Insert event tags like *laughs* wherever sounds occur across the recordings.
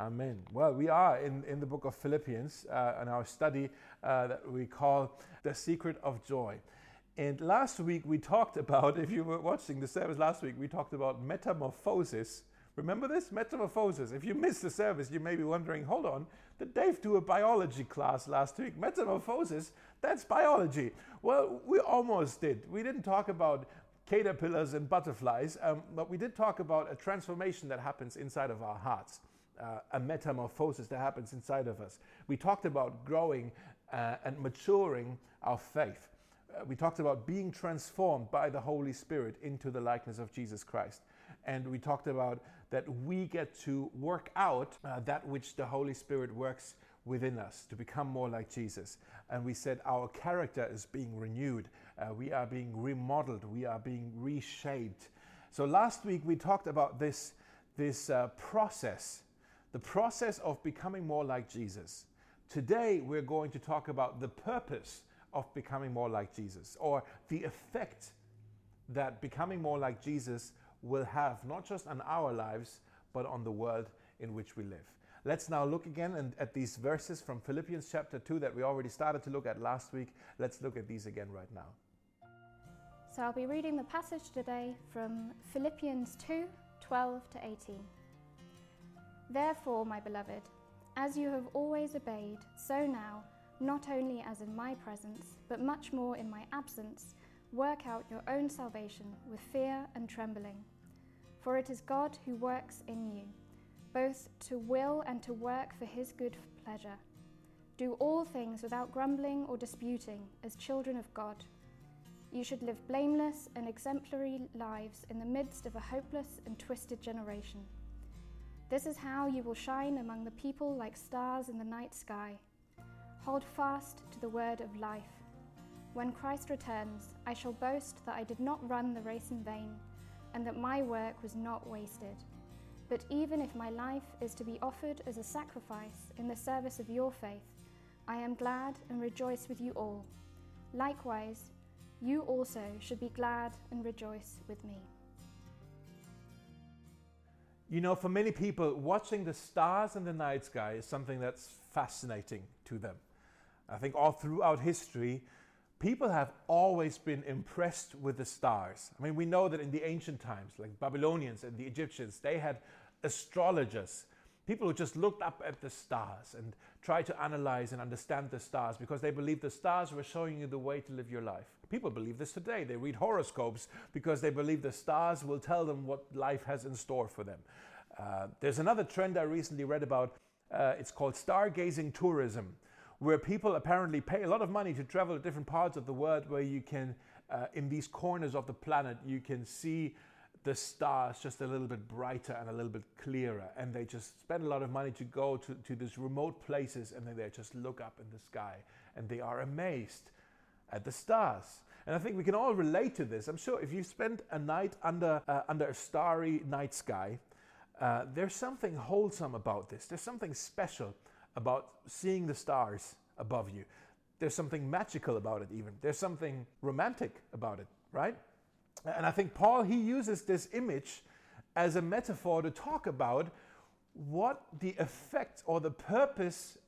Amen. Well, we are in, in the book of Philippians uh, in our study uh, that we call The Secret of Joy. And last week we talked about, if you were watching the service last week, we talked about metamorphosis. Remember this? Metamorphosis. If you missed the service, you may be wondering, hold on, did Dave do a biology class last week? Metamorphosis, that's biology. Well, we almost did. We didn't talk about caterpillars and butterflies, um, but we did talk about a transformation that happens inside of our hearts uh, a metamorphosis that happens inside of us. We talked about growing uh, and maturing our faith. Uh, we talked about being transformed by the Holy Spirit into the likeness of Jesus Christ. And we talked about that we get to work out uh, that which the Holy Spirit works within us to become more like Jesus. And we said our character is being renewed, uh, we are being remodeled, we are being reshaped. So last week we talked about this, this uh, process the process of becoming more like Jesus. Today, we're going to talk about the purpose of becoming more like Jesus or the effect that becoming more like Jesus will have, not just on our lives, but on the world in which we live. Let's now look again at these verses from Philippians chapter 2 that we already started to look at last week. Let's look at these again right now. So I'll be reading the passage today from Philippians 2 12 to 18. Therefore, my beloved, as you have always obeyed, so now, not only as in my presence, but much more in my absence, work out your own salvation with fear and trembling. For it is God who works in you, both to will and to work for his good pleasure. Do all things without grumbling or disputing, as children of God. You should live blameless and exemplary lives in the midst of a hopeless and twisted generation. This is how you will shine among the people like stars in the night sky. Hold fast to the word of life. When Christ returns, I shall boast that I did not run the race in vain, and that my work was not wasted. But even if my life is to be offered as a sacrifice in the service of your faith, I am glad and rejoice with you all. Likewise, you also should be glad and rejoice with me. You know, for many people, watching the stars in the night sky is something that's fascinating to them. I think all throughout history, people have always been impressed with the stars. I mean, we know that in the ancient times, like Babylonians and the Egyptians, they had astrologers People who just looked up at the stars and tried to analyze and understand the stars because they believed the stars were showing you the way to live your life. People believe this today. They read horoscopes because they believe the stars will tell them what life has in store for them. Uh, there's another trend I recently read about. Uh, it's called stargazing tourism where people apparently pay a lot of money to travel to different parts of the world where you can, uh, in these corners of the planet, you can see the stars just a little bit brighter and a little bit clearer. And they just spend a lot of money to go to, to these remote places and then they just look up in the sky and they are amazed at the stars. And I think we can all relate to this. I'm sure if you spend a night under, uh, under a starry night sky, uh, there's something wholesome about this. There's something special about seeing the stars above you. There's something magical about it, even. There's something romantic about it, right? And I think Paul, he uses this image as a metaphor to talk about what the effect or the purpose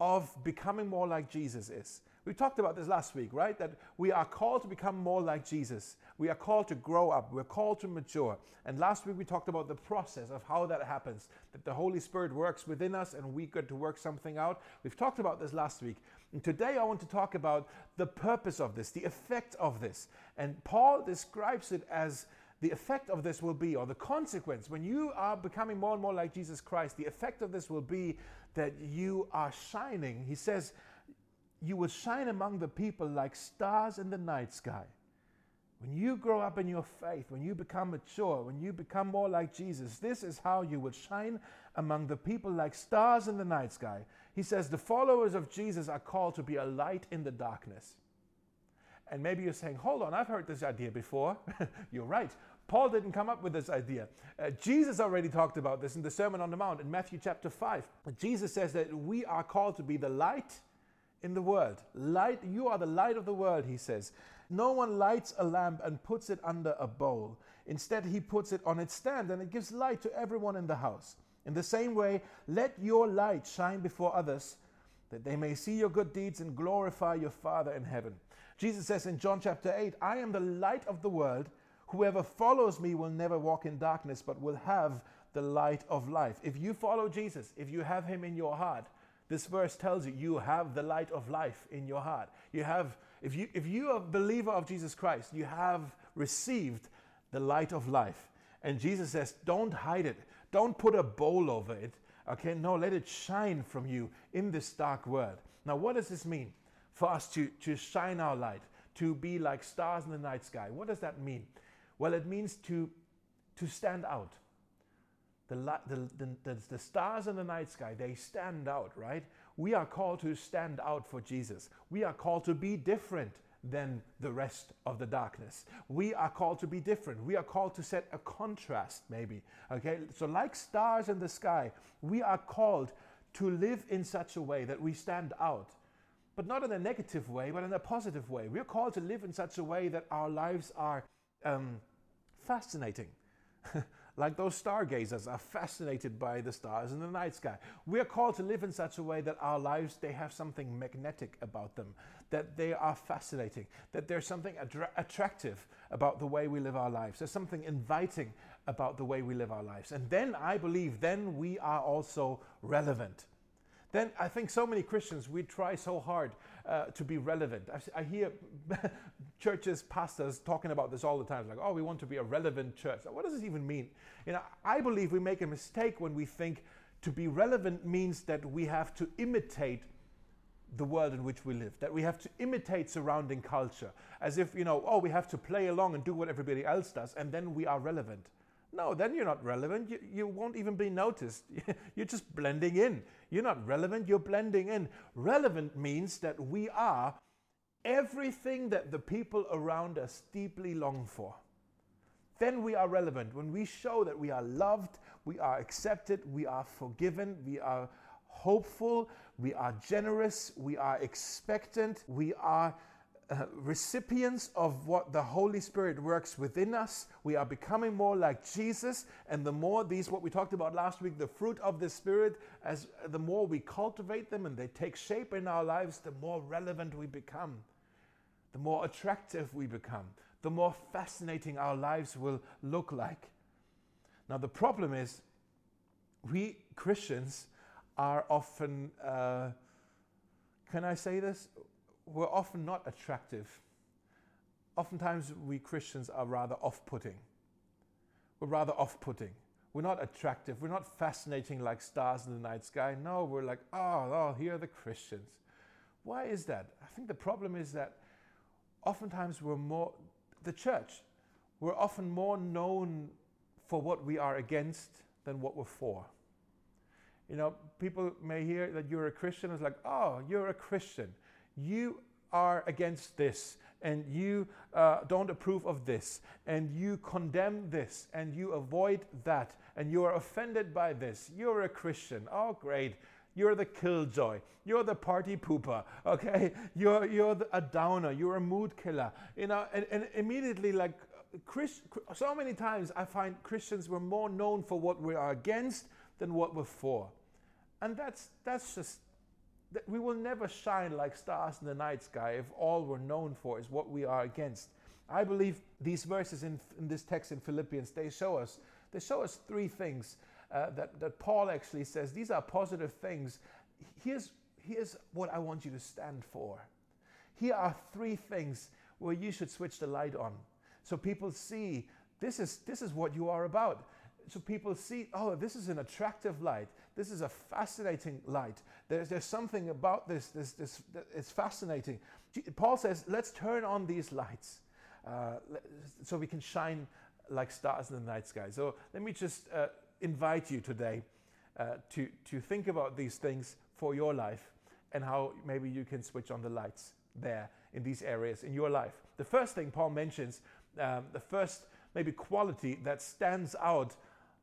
of becoming more like Jesus is. We talked about this last week, right? That we are called to become more like Jesus. We are called to grow up. We're called to mature. And last week we talked about the process of how that happens, that the Holy Spirit works within us and we get to work something out. We've talked about this last week. And today I want to talk about the purpose of this, the effect of this. And Paul describes it as the effect of this will be, or the consequence, when you are becoming more and more like Jesus Christ, the effect of this will be that you are shining. He says, You will shine among the people like stars in the night sky. When you grow up in your faith, when you become mature, when you become more like Jesus, this is how you will shine among the people like stars in the night sky. He says, The followers of Jesus are called to be a light in the darkness. And maybe you're saying, hold on, I've heard this idea before. *laughs* you're right. Paul didn't come up with this idea. Uh, Jesus already talked about this in the Sermon on the Mount in Matthew chapter 5. Jesus says that we are called to be the light in the world. Light, you are the light of the world, he says. No one lights a lamp and puts it under a bowl. Instead, he puts it on its stand and it gives light to everyone in the house. In the same way, let your light shine before others, that they may see your good deeds and glorify your Father in heaven. Jesus says in John chapter 8, I am the light of the world. Whoever follows me will never walk in darkness, but will have the light of life. If you follow Jesus, if you have him in your heart, this verse tells you you have the light of life in your heart. You have if you if you are a believer of Jesus Christ, you have received the light of life. And Jesus says, don't hide it. Don't put a bowl over it. Okay? No, let it shine from you in this dark world. Now, what does this mean for us to, to shine our light, to be like stars in the night sky? What does that mean? Well, it means to, to stand out. The, the, the, the, stars in the night sky, they stand out, right? We are called to stand out for Jesus. We are called to be different than the rest of the darkness. We are called to be different. We are called to set a contrast, maybe. Okay, so like stars in the sky, we are called to live in such a way that we stand out, but not in a negative way, but in a positive way. We're called to live in such a way that our lives are um, fascinating. *laughs* like those stargazers are fascinated by the stars in the night sky. We are called to live in such a way that our lives they have something magnetic about them, that they are fascinating, that there's something attra- attractive about the way we live our lives. There's something inviting about the way we live our lives. And then I believe then we are also relevant. Then I think so many Christians we try so hard uh, to be relevant. I, I hear *laughs* churches, pastors talking about this all the time. like, oh, we want to be a relevant church. What does this even mean? You know, I believe we make a mistake when we think to be relevant means that we have to imitate the world in which we live, that we have to imitate surrounding culture, as if, you know, oh, we have to play along and do what everybody else does, and then we are relevant. No, then you're not relevant. You, you won't even be noticed. *laughs* you're just blending in. You're not relevant, you're blending in. Relevant means that we are everything that the people around us deeply long for. Then we are relevant. When we show that we are loved, we are accepted, we are forgiven, we are hopeful, we are generous, we are expectant, we are uh, recipients of what the Holy Spirit works within us. We are becoming more like Jesus, and the more these, what we talked about last week, the fruit of the Spirit, as the more we cultivate them and they take shape in our lives, the more relevant we become, the more attractive we become, the more fascinating our lives will look like. Now, the problem is, we Christians are often, uh, can I say this? We're often not attractive. Oftentimes, we Christians are rather off putting. We're rather off putting. We're not attractive. We're not fascinating like stars in the night sky. No, we're like, oh, oh, here are the Christians. Why is that? I think the problem is that oftentimes we're more, the church, we're often more known for what we are against than what we're for. You know, people may hear that you're a Christian, it's like, oh, you're a Christian you are against this and you uh, don't approve of this and you condemn this and you avoid that and you are offended by this. You're a Christian. Oh, great. You're the killjoy. You're the party pooper. *laughs* Okay. You're, you're the, a downer. You're a mood killer. You know, and, and immediately, like, Chris, so many times I find Christians were more known for what we are against than what we're for. And that's, that's just we will never shine like stars in the night sky if all we're known for is what we are against. I believe these verses in, in this text in Philippians, they show us, they show us three things uh, that, that Paul actually says. These are positive things. Here's, here's what I want you to stand for. Here are three things where you should switch the light on. So people see this is, this is what you are about so people see, oh, this is an attractive light. This is a fascinating light. There's, there's something about this, this, this it's fascinating. Paul says, let's turn on these lights uh, so we can shine like stars in the night sky. So let me just uh, invite you today uh, to, to think about these things for your life and how maybe you can switch on the lights there in these areas in your life. The first thing Paul mentions, um, the first maybe quality that stands out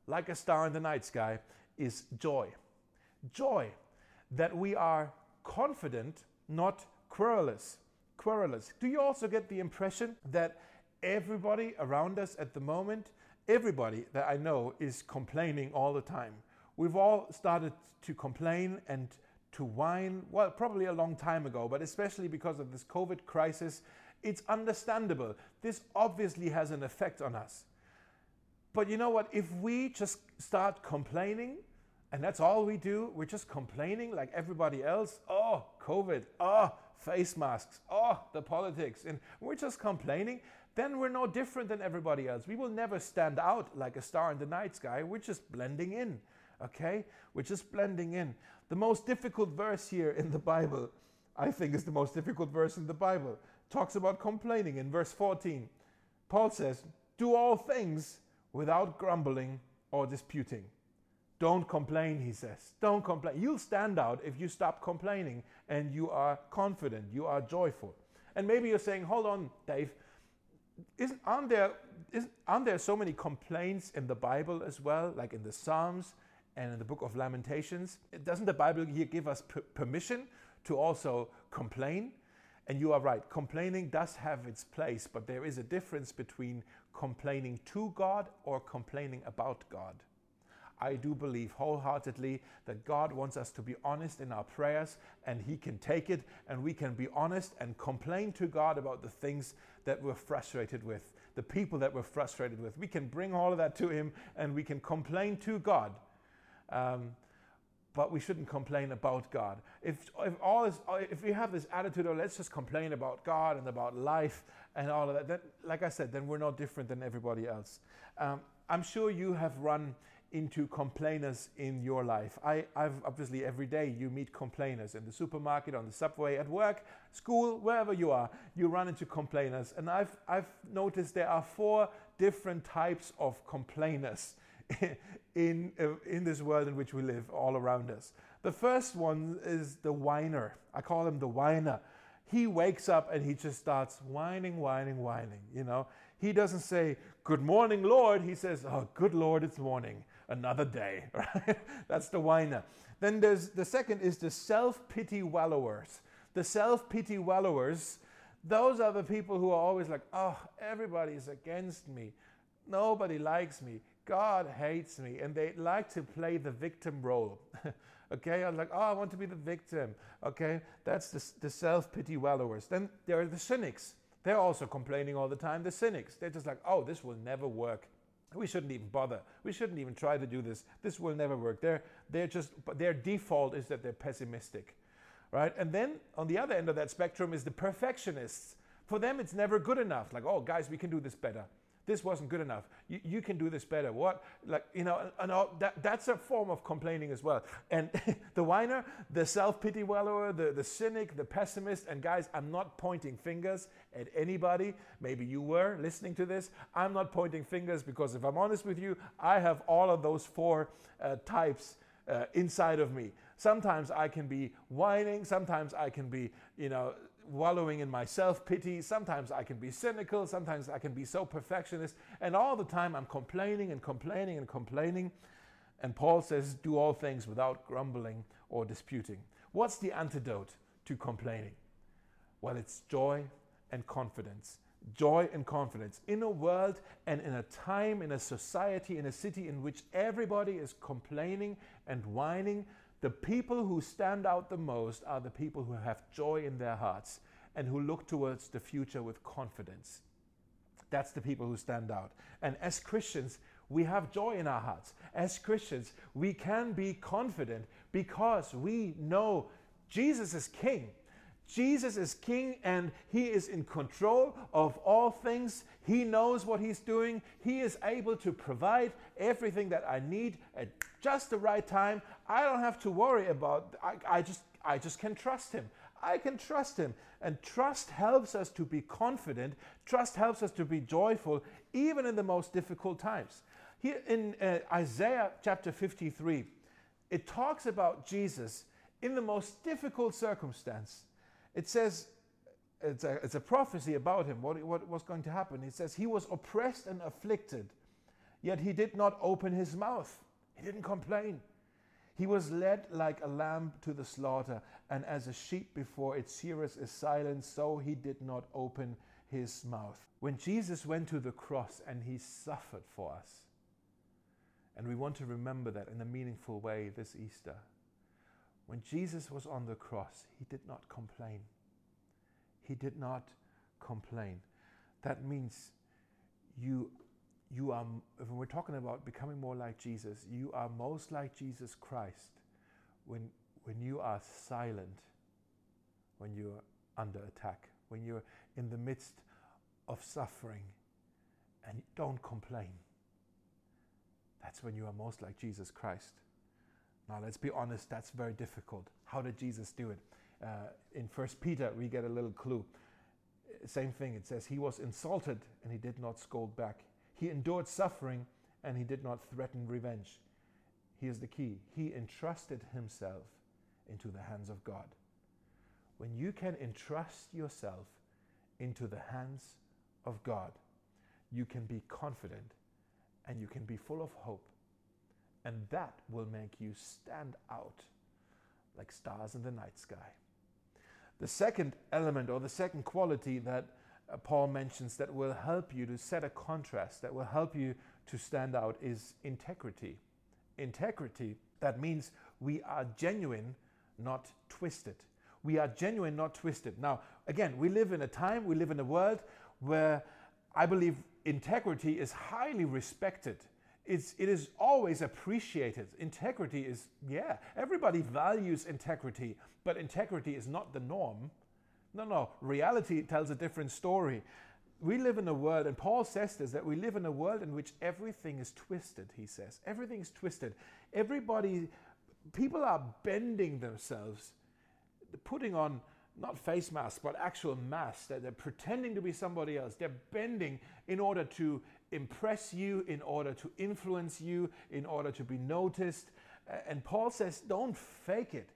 like a star in the night sky, is joy. Joy that we are confident, not querulous. Querulous. Do you also get the impression that everybody around us at the moment, everybody that I know is complaining all the time? We've all started to complain and to whine, well, probably a long time ago, but especially because of this COVID crisis, it's understandable. This obviously has an effect on us. But you know what? If we just start complaining, and that's all we do, we're just complaining like everybody else. Oh, COVID. Oh, face masks. Oh, the politics. And we're just complaining. Then we're no different than everybody else. We will never stand out like a star in the night sky. We're just blending in. Okay? We're just blending in. The most difficult verse here in the Bible, I think, is the most difficult verse in the Bible. Talks about complaining in verse 14. Paul says, Do all things without grumbling or disputing. Don't complain, he says. Don't complain. You'll stand out if you stop complaining and you are confident, you are joyful. And maybe you're saying, Hold on, Dave. Isn't, aren't, there, isn't, aren't there so many complaints in the Bible as well, like in the Psalms and in the book of Lamentations. Doesn't the Bible here give us p- permission to also complain? And you are right, complaining does have its place, but there is a difference between complaining to God or complaining about God. I do believe wholeheartedly that God wants us to be honest in our prayers and He can take it and we can be honest and complain to God about the things that we're frustrated with, the people that we're frustrated with. We can bring all of that to Him and we can complain to God um, but we shouldn't complain about God. If, if, all is, if we have this attitude of let's just complain about God and about life and all of that, then, like I said, then we're no different than everybody else. Um, I'm sure you have run into complainers in your life. I, I've obviously every day you meet complainers in the supermarket, on the subway, at work, school, wherever you are, you run into complainers. And I've, I've noticed there are four different types of complainers *laughs* in, uh, in this world in which we live all around us. The first one is the whiner. I call him the whiner. He wakes up and he just starts whining, whining, whining. You know, he doesn't say, Good morning, Lord. He says, Oh, good Lord, it's morning. Another day. *laughs* Right? That's the whiner. Then there's the second is the self pity wallowers. The self pity wallowers, those are the people who are always like, Oh, everybody's against me. Nobody likes me. God hates me. And they like to play the victim role. *laughs* okay, I'm like, oh, I want to be the victim. Okay, that's the, the self pity wallowers. Then there are the cynics. They're also complaining all the time. The cynics, they're just like, oh, this will never work. We shouldn't even bother. We shouldn't even try to do this. This will never work. They're, they're just, their default is that they're pessimistic, right? And then on the other end of that spectrum is the perfectionists. For them, it's never good enough. Like, oh, guys, we can do this better this wasn't good enough. You, you can do this better. What, like, you know, and all, that, that's a form of complaining as well. And *laughs* the whiner, the self pity wallower, the, the cynic, the pessimist, and guys, I'm not pointing fingers at anybody. Maybe you were listening to this. I'm not pointing fingers because if I'm honest with you, I have all of those four uh, types uh, inside of me. Sometimes I can be whining, sometimes I can be, you know, wallowing in my self pity. Sometimes I can be cynical. Sometimes I can be so perfectionist. And all the time I'm complaining and complaining and complaining. And Paul says, do all things without grumbling or disputing. What's the antidote to complaining? Well, it's joy and confidence. Joy and confidence. In a world and in a time, in a society, in a city in which everybody is complaining and whining, the people who stand out the most are the people who have joy in their hearts and who look towards the future with confidence. That's the people who stand out. And as Christians, we have joy in our hearts. As Christians, we can be confident because we know Jesus is King. Jesus is king and he is in control of all things. He knows what he's doing. He is able to provide everything that I need at just the right time. I don't have to worry about I, I just I just can trust him. I can trust him. And trust helps us to be confident. Trust helps us to be joyful even in the most difficult times. Here in uh, Isaiah chapter 53, it talks about Jesus in the most difficult circumstance it says, it's a, it's a prophecy about him, what, what was going to happen. It says, He was oppressed and afflicted, yet he did not open his mouth. He didn't complain. He was led like a lamb to the slaughter, and as a sheep before its shearers is silent, so he did not open his mouth. When Jesus went to the cross and he suffered for us, And we want to remember that in a meaningful way this Easter. When Jesus was on the cross, he did not complain. He did not complain. That means you, you are, when we're talking about becoming more like Jesus, you are most like Jesus Christ when, when you are silent, when you're under attack, when you're in the midst of suffering and don't complain. That's when you are most like Jesus Christ. Now, let's be honest, that's very difficult. How did Jesus do it? Uh, in First Peter, we get a little clue. Same thing, it says, He was insulted and he did not scold back. He endured suffering and he did not threaten revenge. Here's the key He entrusted himself into the hands of God. When you can entrust yourself into the hands of God, you can be confident and you can be full of hope. And that will make you stand out like stars in the night sky. The second element or the second quality that uh, Paul mentions that will help you to set a contrast, that will help you to stand out, is integrity. Integrity, that means we are genuine, not twisted. We are genuine, not twisted. Now, again, we live in a time, we live in a world where I believe integrity is highly respected. It's, it is always appreciated. Integrity is, yeah, everybody values integrity, but integrity is not the norm. No, no, reality tells a different story. We live in a world, and Paul says this, that we live in a world in which everything is twisted, he says. Everything is twisted. Everybody, people are bending themselves, putting on not face masks, but actual masks. That they're pretending to be somebody else. They're bending in order to impress you, in order to influence you, in order to be noticed. And Paul says, don't fake it.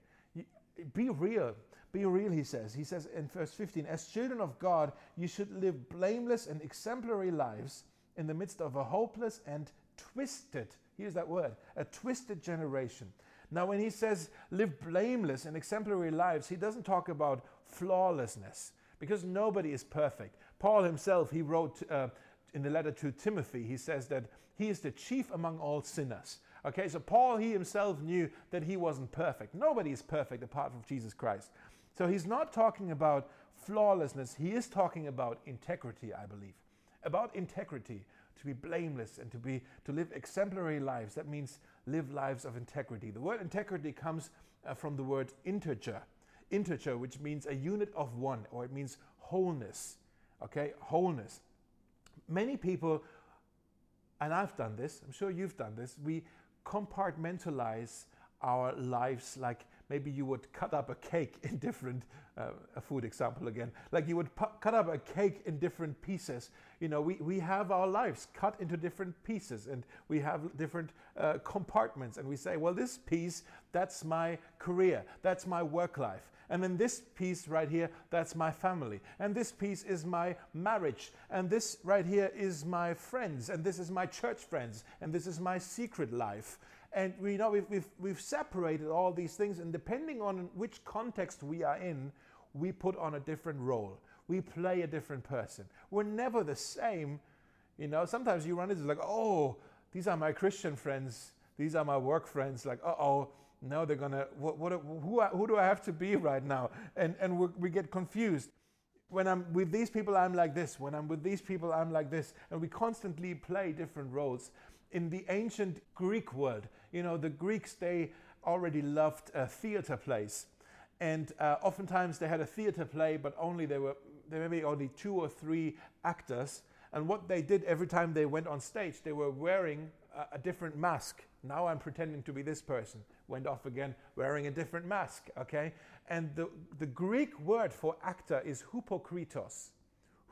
Be real. Be real, he says. He says in verse 15, as children of God, you should live blameless and exemplary lives in the midst of a hopeless and twisted, here's that word, a twisted generation. Now, when he says live blameless and exemplary lives, he doesn't talk about flawlessness because nobody is perfect. Paul himself, he wrote uh, in the letter to Timothy, he says that he is the chief among all sinners. Okay, so Paul, he himself knew that he wasn't perfect. Nobody is perfect apart from Jesus Christ. So he's not talking about flawlessness, he is talking about integrity, I believe. About integrity, to be blameless and to be to live exemplary lives. That means live lives of integrity. The word integrity comes uh, from the word integer. Integer, which means a unit of one, or it means wholeness. Okay, wholeness. Many people, and I've done this, I'm sure you've done this, we compartmentalize our lives like maybe you would cut up a cake in different uh, a food example again. Like you would pu- cut up a cake in different pieces. You know we, we have our lives cut into different pieces and we have different uh, compartments and we say well this piece that's my career. That's my work life. And then this piece right here that's my family. And this piece is my marriage. And this right here is my friends. And this is my church friends. And this is my secret life and we know we've, we've, we've separated all these things, and depending on which context we are in, we put on a different role. We play a different person. We're never the same. You know, sometimes you run into like, oh, these are my Christian friends. These are my work friends. Like, uh oh, no, they're gonna. What? what who? Who do I have to be right now? And and we get confused. When I'm with these people, I'm like this. When I'm with these people, I'm like this. And we constantly play different roles in the ancient Greek world, you know, the Greeks, they already loved uh, theater plays. And uh, oftentimes they had a theater play, but only there were there may be only two or three actors. And what they did every time they went on stage, they were wearing a, a different mask. Now I'm pretending to be this person. Went off again, wearing a different mask. Okay, and the the Greek word for actor is hypokritos.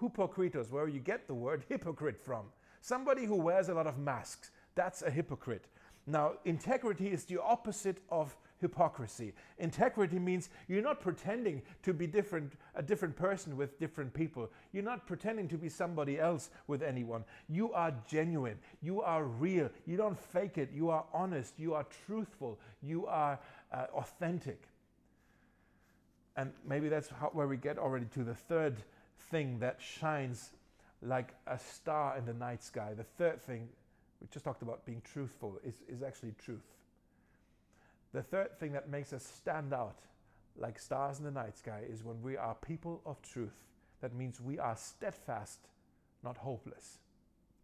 Hypokritos, where you get the word *laughs* hypocrite from. Somebody who wears a lot of masks, that's a hypocrite. Now, integrity is the opposite of hypocrisy. Integrity means you're not pretending to be different, a different person with different people. You're not pretending to be somebody else with anyone. You are genuine. You are real. You don't fake it. You are honest. You are truthful. You are uh, authentic. And maybe that's how, where we get already to the third thing that shines like a star in the night sky. The third thing we just talked about being truthful, is, is actually truth. The third thing that makes us stand out like stars in the night sky is when we are people of truth. That means we are steadfast, not hopeless.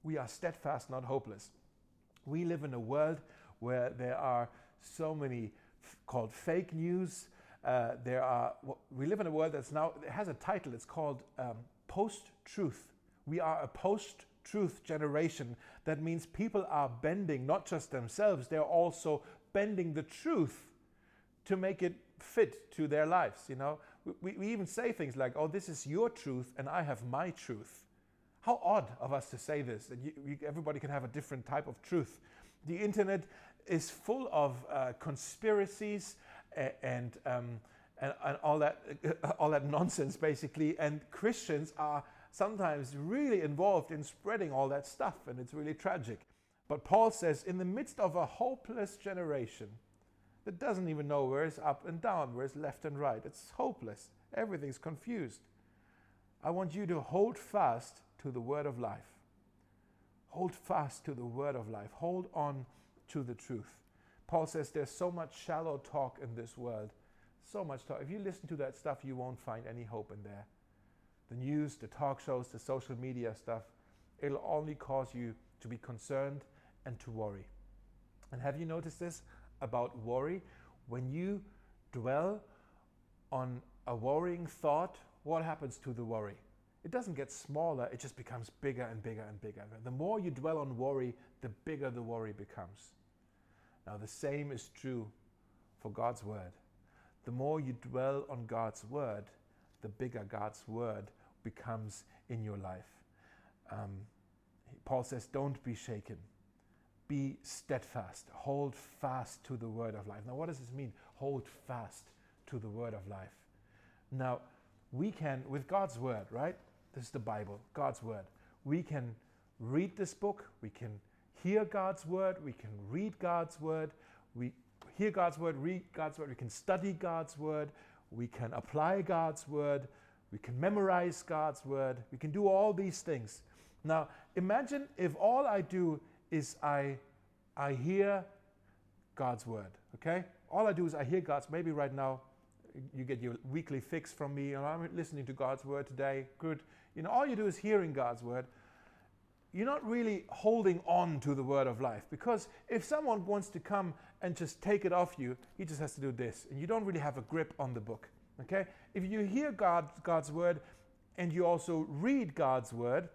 We are steadfast, not hopeless. We live in a world where there are so many f- called fake news. Uh, there are. We live in a world that's now it has a title. It's called um, post-truth. We are a post-truth generation. That means people are bending not just themselves; they're also bending the truth to make it fit to their lives. You know, we, we even say things like, "Oh, this is your truth, and I have my truth." How odd of us to say this, that you, you, everybody can have a different type of truth. The internet is full of uh, conspiracies and, um, and, and, all, that, *laughs* all that nonsense, basically. And Christians are sometimes really involved in spreading all that stuff, and it's really tragic. But Paul says, in the midst of a hopeless generation that doesn't even know where it's up and down, where it's left and right, it's hopeless. Everything's confused. I want you to hold fast to the word of life. Hold fast to the word of life. Hold on to the truth. Paul says there's so much shallow talk in this world. So much talk. If you listen to that stuff, you won't find any hope in there. The news, the talk shows, the social media stuff, it'll only cause you to be concerned and to worry. And have you noticed this about worry? When you dwell on a worrying thought, what happens to the worry? it doesn't get smaller, it just becomes bigger and bigger and bigger. The more you dwell on worry, the bigger the worry becomes. Now, the same is true for God's Word. The more you dwell on God's Word, the bigger God's Word becomes in your life. Um, Paul says, Don't be shaken. Be steadfast. Hold fast to the word of life. Now, what does this mean? Hold fast to the word of life. Now, we can, with God's word, right? This is the Bible, God's Word. We can read this book, we can hear God's Word, we can read God's Word, we hear God's Word, read God's Word, we can study God's Word, we can apply God's Word, we can memorize God's Word, we can do all these things. Now, imagine if all I do is I, I hear God's Word, okay? All I do is I hear God's, maybe right now you get your weekly fix from me, and I'm listening to God's Word today, good. You know, all you do is hearing God's word. You're not really holding on to the word of life because if someone wants to come and just take it off you, he just has to do this, and you don't really have a grip on the book. Okay? If you hear God, God's word and you also read God's word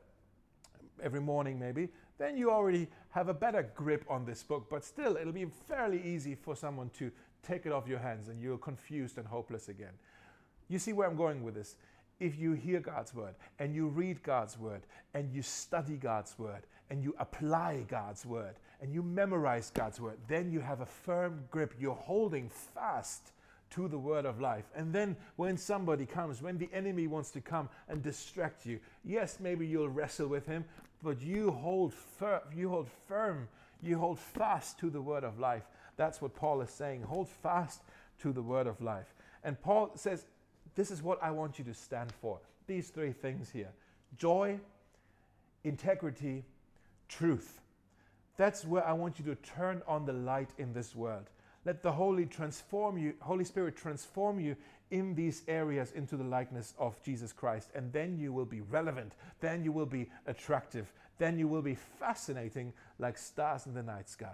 every morning, maybe, then you already have a better grip on this book. But still, it'll be fairly easy for someone to take it off your hands and you're confused and hopeless again. You see where I'm going with this? if you hear God's word and you read God's word and you study God's word and you apply God's word and you memorize God's word, then you have a firm grip. You're holding fast to the word of life. And then when somebody comes, when the enemy wants to come and distract you, yes, maybe you'll wrestle with him, but you hold firm, you hold firm, you hold fast to the word of life. That's what Paul is saying. Hold fast to the word of life. And Paul says, this is what I want you to stand for. These three things here joy, integrity, truth. That's where I want you to turn on the light in this world. Let the Holy transform you, Holy Spirit transform you in these areas into the likeness of Jesus Christ. And then you will be relevant. Then you will be attractive. Then you will be fascinating like stars in the night sky.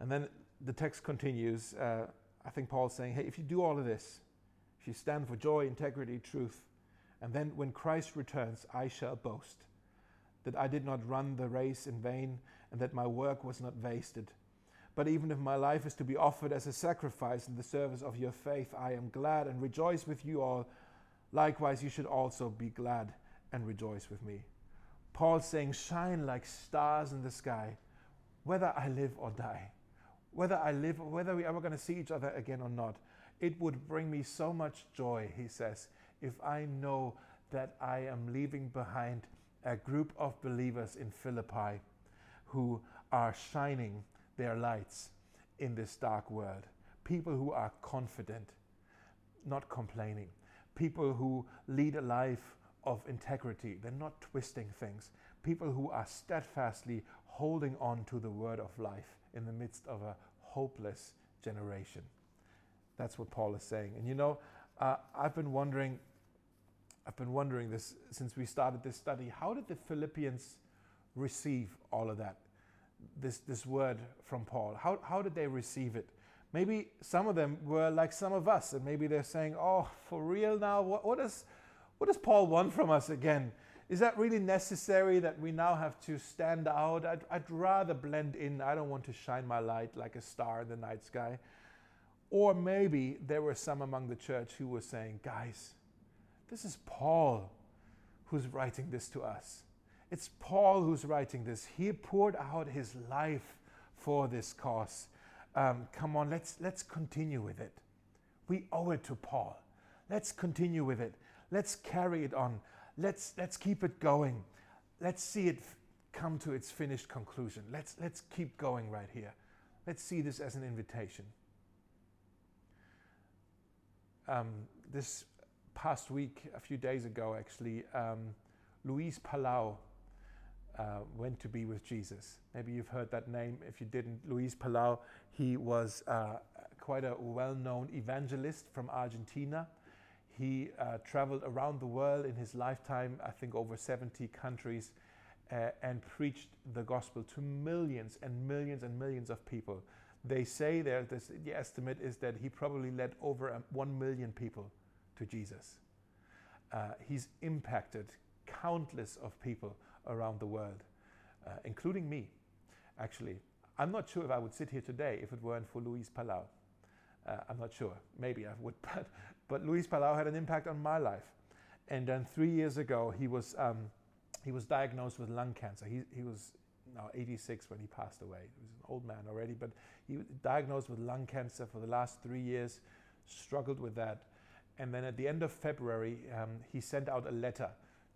And then the text continues. Uh, I think Paul's saying, hey, if you do all of this, if you stand for joy, integrity, truth. And then when Christ returns, I shall boast that I did not run the race in vain and that my work was not wasted. But even if my life is to be offered as a sacrifice in the service of your faith, I am glad and rejoice with you all. Likewise, you should also be glad and rejoice with me. Paul saying, Shine like stars in the sky, whether I live or die, whether I live, or whether we're ever going to see each other again or not. It would bring me so much joy, he says, if I know that I am leaving behind a group of believers in Philippi who are shining their lights in this dark world. People who are confident, not complaining. People who lead a life of integrity. They're not twisting things, people who are steadfastly holding on to the word of life in the midst of a hopeless generation. That's what Paul is saying. And you know, uh, I've been wondering, I've been wondering this since we started this study. How did the Philippians receive all of that? This, this word from Paul. How, how did they receive it? Maybe some of them were like some of us, and maybe they're saying, Oh, for real now? What, what, is, what does Paul want from us again? Is that really necessary that we now have to stand out? I'd, I'd rather blend in. I don't want to shine my light like a star in the night sky. Or maybe there were some among the church who were saying, Guys, this is Paul who's writing this to us. It's Paul who's writing this. He poured out his life for this cause. Um, come on, let's, let's continue with it. We owe it to Paul. Let's continue with it. Let's carry it on. Let's, let's keep it going. Let's see it come to its finished conclusion. Let's, let's keep going right here. Let's see this as an invitation. Um, this past week, a few days ago actually, um, Luis Palau uh, went to be with Jesus. Maybe you've heard that name. If you didn't, Luis Palau, he was uh, quite a well known evangelist from Argentina. He uh, traveled around the world in his lifetime, I think over 70 countries, uh, and preached the gospel to millions and millions and millions of people. They say there, this, the estimate is that he probably led over um, 1 million people to Jesus. Uh, he's impacted countless of people around the world, uh, including me, actually. I'm not sure if I would sit here today if it weren't for Luis Palau. Uh, I'm not sure. Maybe I would, *laughs* but, but Luis Palau had an impact on my life. And then three years ago, he was, um, he was diagnosed with lung cancer. He, he was now 86 when he passed away. He was an old man already, but he was diagnosed with lung cancer for the last three years, struggled with that. And then at the end of February, um, he sent out a letter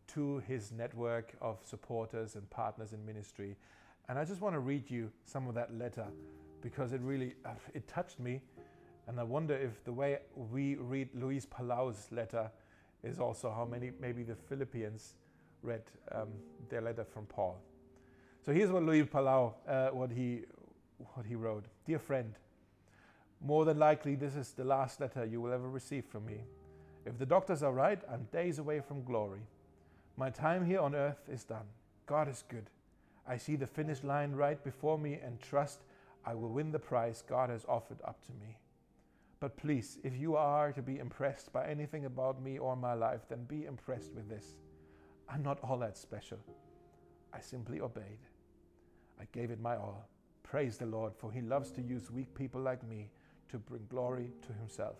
to his network of supporters and partners in ministry. And I just want to read you some of that letter because it really uh, it touched me. And I wonder if the way we read Luis Palau's letter is also how many maybe the Philippians read um, their letter from Paul. So here's what Luis Palau uh, what he what he wrote. Dear friend, more than likely this is the last letter you will ever receive from me. If the doctors are right, I'm days away from glory. My time here on earth is done. God is good. I see the finish line right before me and trust I will win the prize God has offered up to me. But please, if you are to be impressed by anything about me or my life, then be impressed with this. I'm not all that special. I simply obeyed. I gave it my all. Praise the Lord, for He loves to use weak people like me to bring glory to Himself.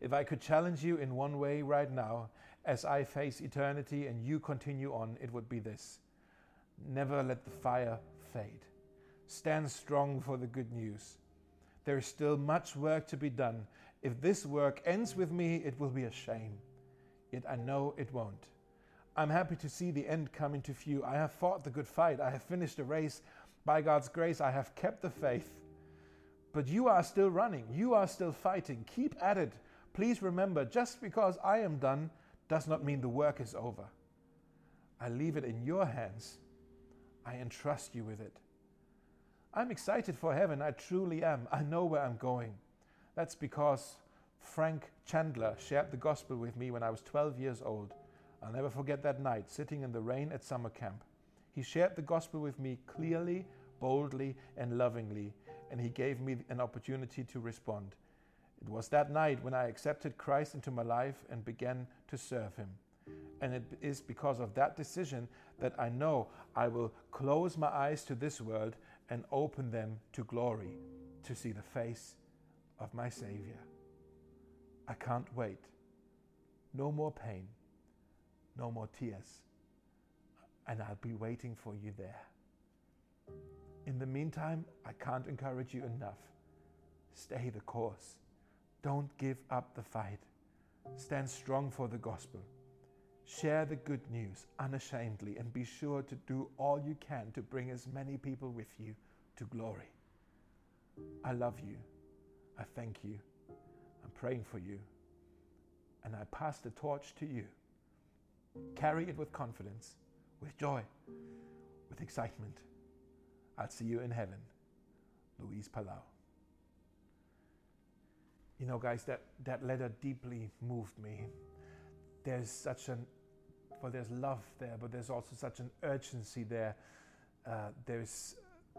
If I could challenge you in one way right now, as I face eternity and you continue on, it would be this Never let the fire fade. Stand strong for the good news. There is still much work to be done. If this work ends with me, it will be a shame. Yet I know it won't. I'm happy to see the end come into view. I have fought the good fight. I have finished the race. By God's grace, I have kept the faith. But you are still running. You are still fighting. Keep at it. Please remember just because I am done does not mean the work is over. I leave it in your hands. I entrust you with it. I'm excited for heaven. I truly am. I know where I'm going. That's because Frank Chandler shared the gospel with me when I was 12 years old. I'll never forget that night, sitting in the rain at summer camp. He shared the gospel with me clearly, boldly, and lovingly, and he gave me an opportunity to respond. It was that night when I accepted Christ into my life and began to serve Him. And it is because of that decision that I know I will close my eyes to this world and open them to glory, to see the face of my Savior. I can't wait. No more pain, no more tears, and I'll be waiting for you there. In the meantime, I can't encourage you enough. Stay the course. Don't give up the fight. Stand strong for the gospel. Share the good news unashamedly and be sure to do all you can to bring as many people with you to glory. I love you. I thank you. I'm praying for you. And I pass the torch to you. Carry it with confidence. with joy, with excitement. I'll see you in heaven. Luis Palau. You know, guys, that, that letter deeply moved me. There's such an, well, there's love there, but there's also such an urgency there. Uh, there's,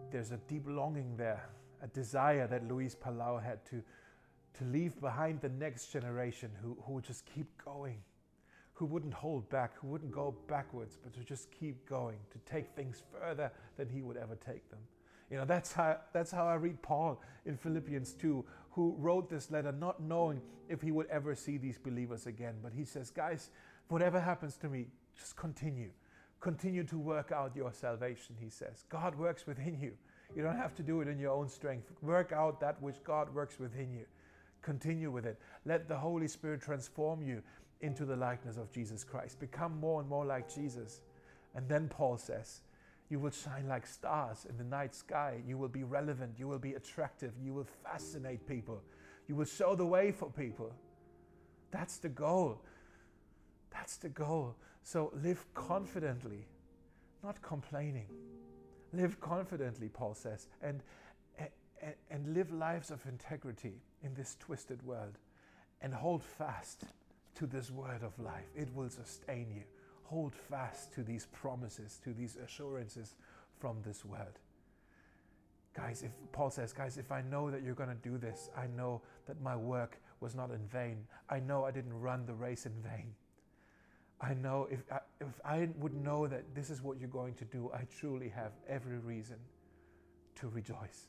there's a deep longing there, a desire that Luis Palau had to, to leave behind the next generation who, who would just keep going, who wouldn't hold back, who wouldn't go backwards, but to just keep going, to take things further than he would ever take them. You know, that's how, that's how I read Paul in Philippians 2, who wrote this letter not knowing if he would ever see these believers again. But he says, guys, whatever happens to me, just continue. Continue to work out your salvation, he says. God works within you. You don't have to do it in your own strength. Work out that which God works within you. Continue with it. Let the Holy Spirit transform you into the likeness of Jesus Christ. Become more and more like Jesus. And then Paul says, you will shine like stars in the night sky. You will be relevant. You will be attractive. You will fascinate people. You will show the way for people. That's the goal. That's the goal. So live confidently, not complaining. Live confidently, Paul says, and, and, and live lives of integrity in this twisted world. And hold fast to this word of life. It will sustain you hold fast to these promises, to these assurances from this word. Guys, if Paul says, guys, if I know that you're going to do this, I know that my work was not in vain. I know I didn't run the race in vain. I know if I, if I would know that this is what you're going to do, I truly have every reason to rejoice.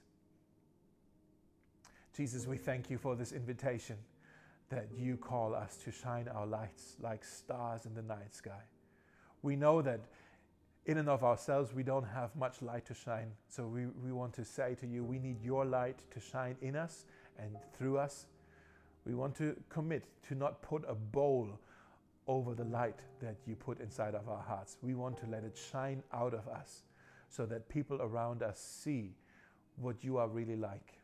Jesus, we thank you for this invitation that you call us to shine our lights like stars in the night sky. We know that in and of ourselves we don't have much light to shine. So we, we want to say to you, we need your light to shine in us and through us. We want to commit to not put a bowl over the light that you put inside of our hearts. We want to let it shine out of us so that people around us see what you are really like.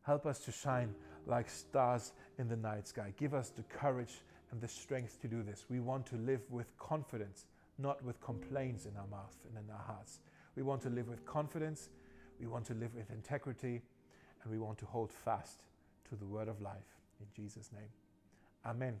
Help us to shine like stars in the night sky. Give us the courage and the strength to do this. We want to live with confidence, not with complaints in our mouth and in our hearts. We want to live with confidence, we want to live with integrity, and we want to hold fast to the word of life. In Jesus' name. Amen.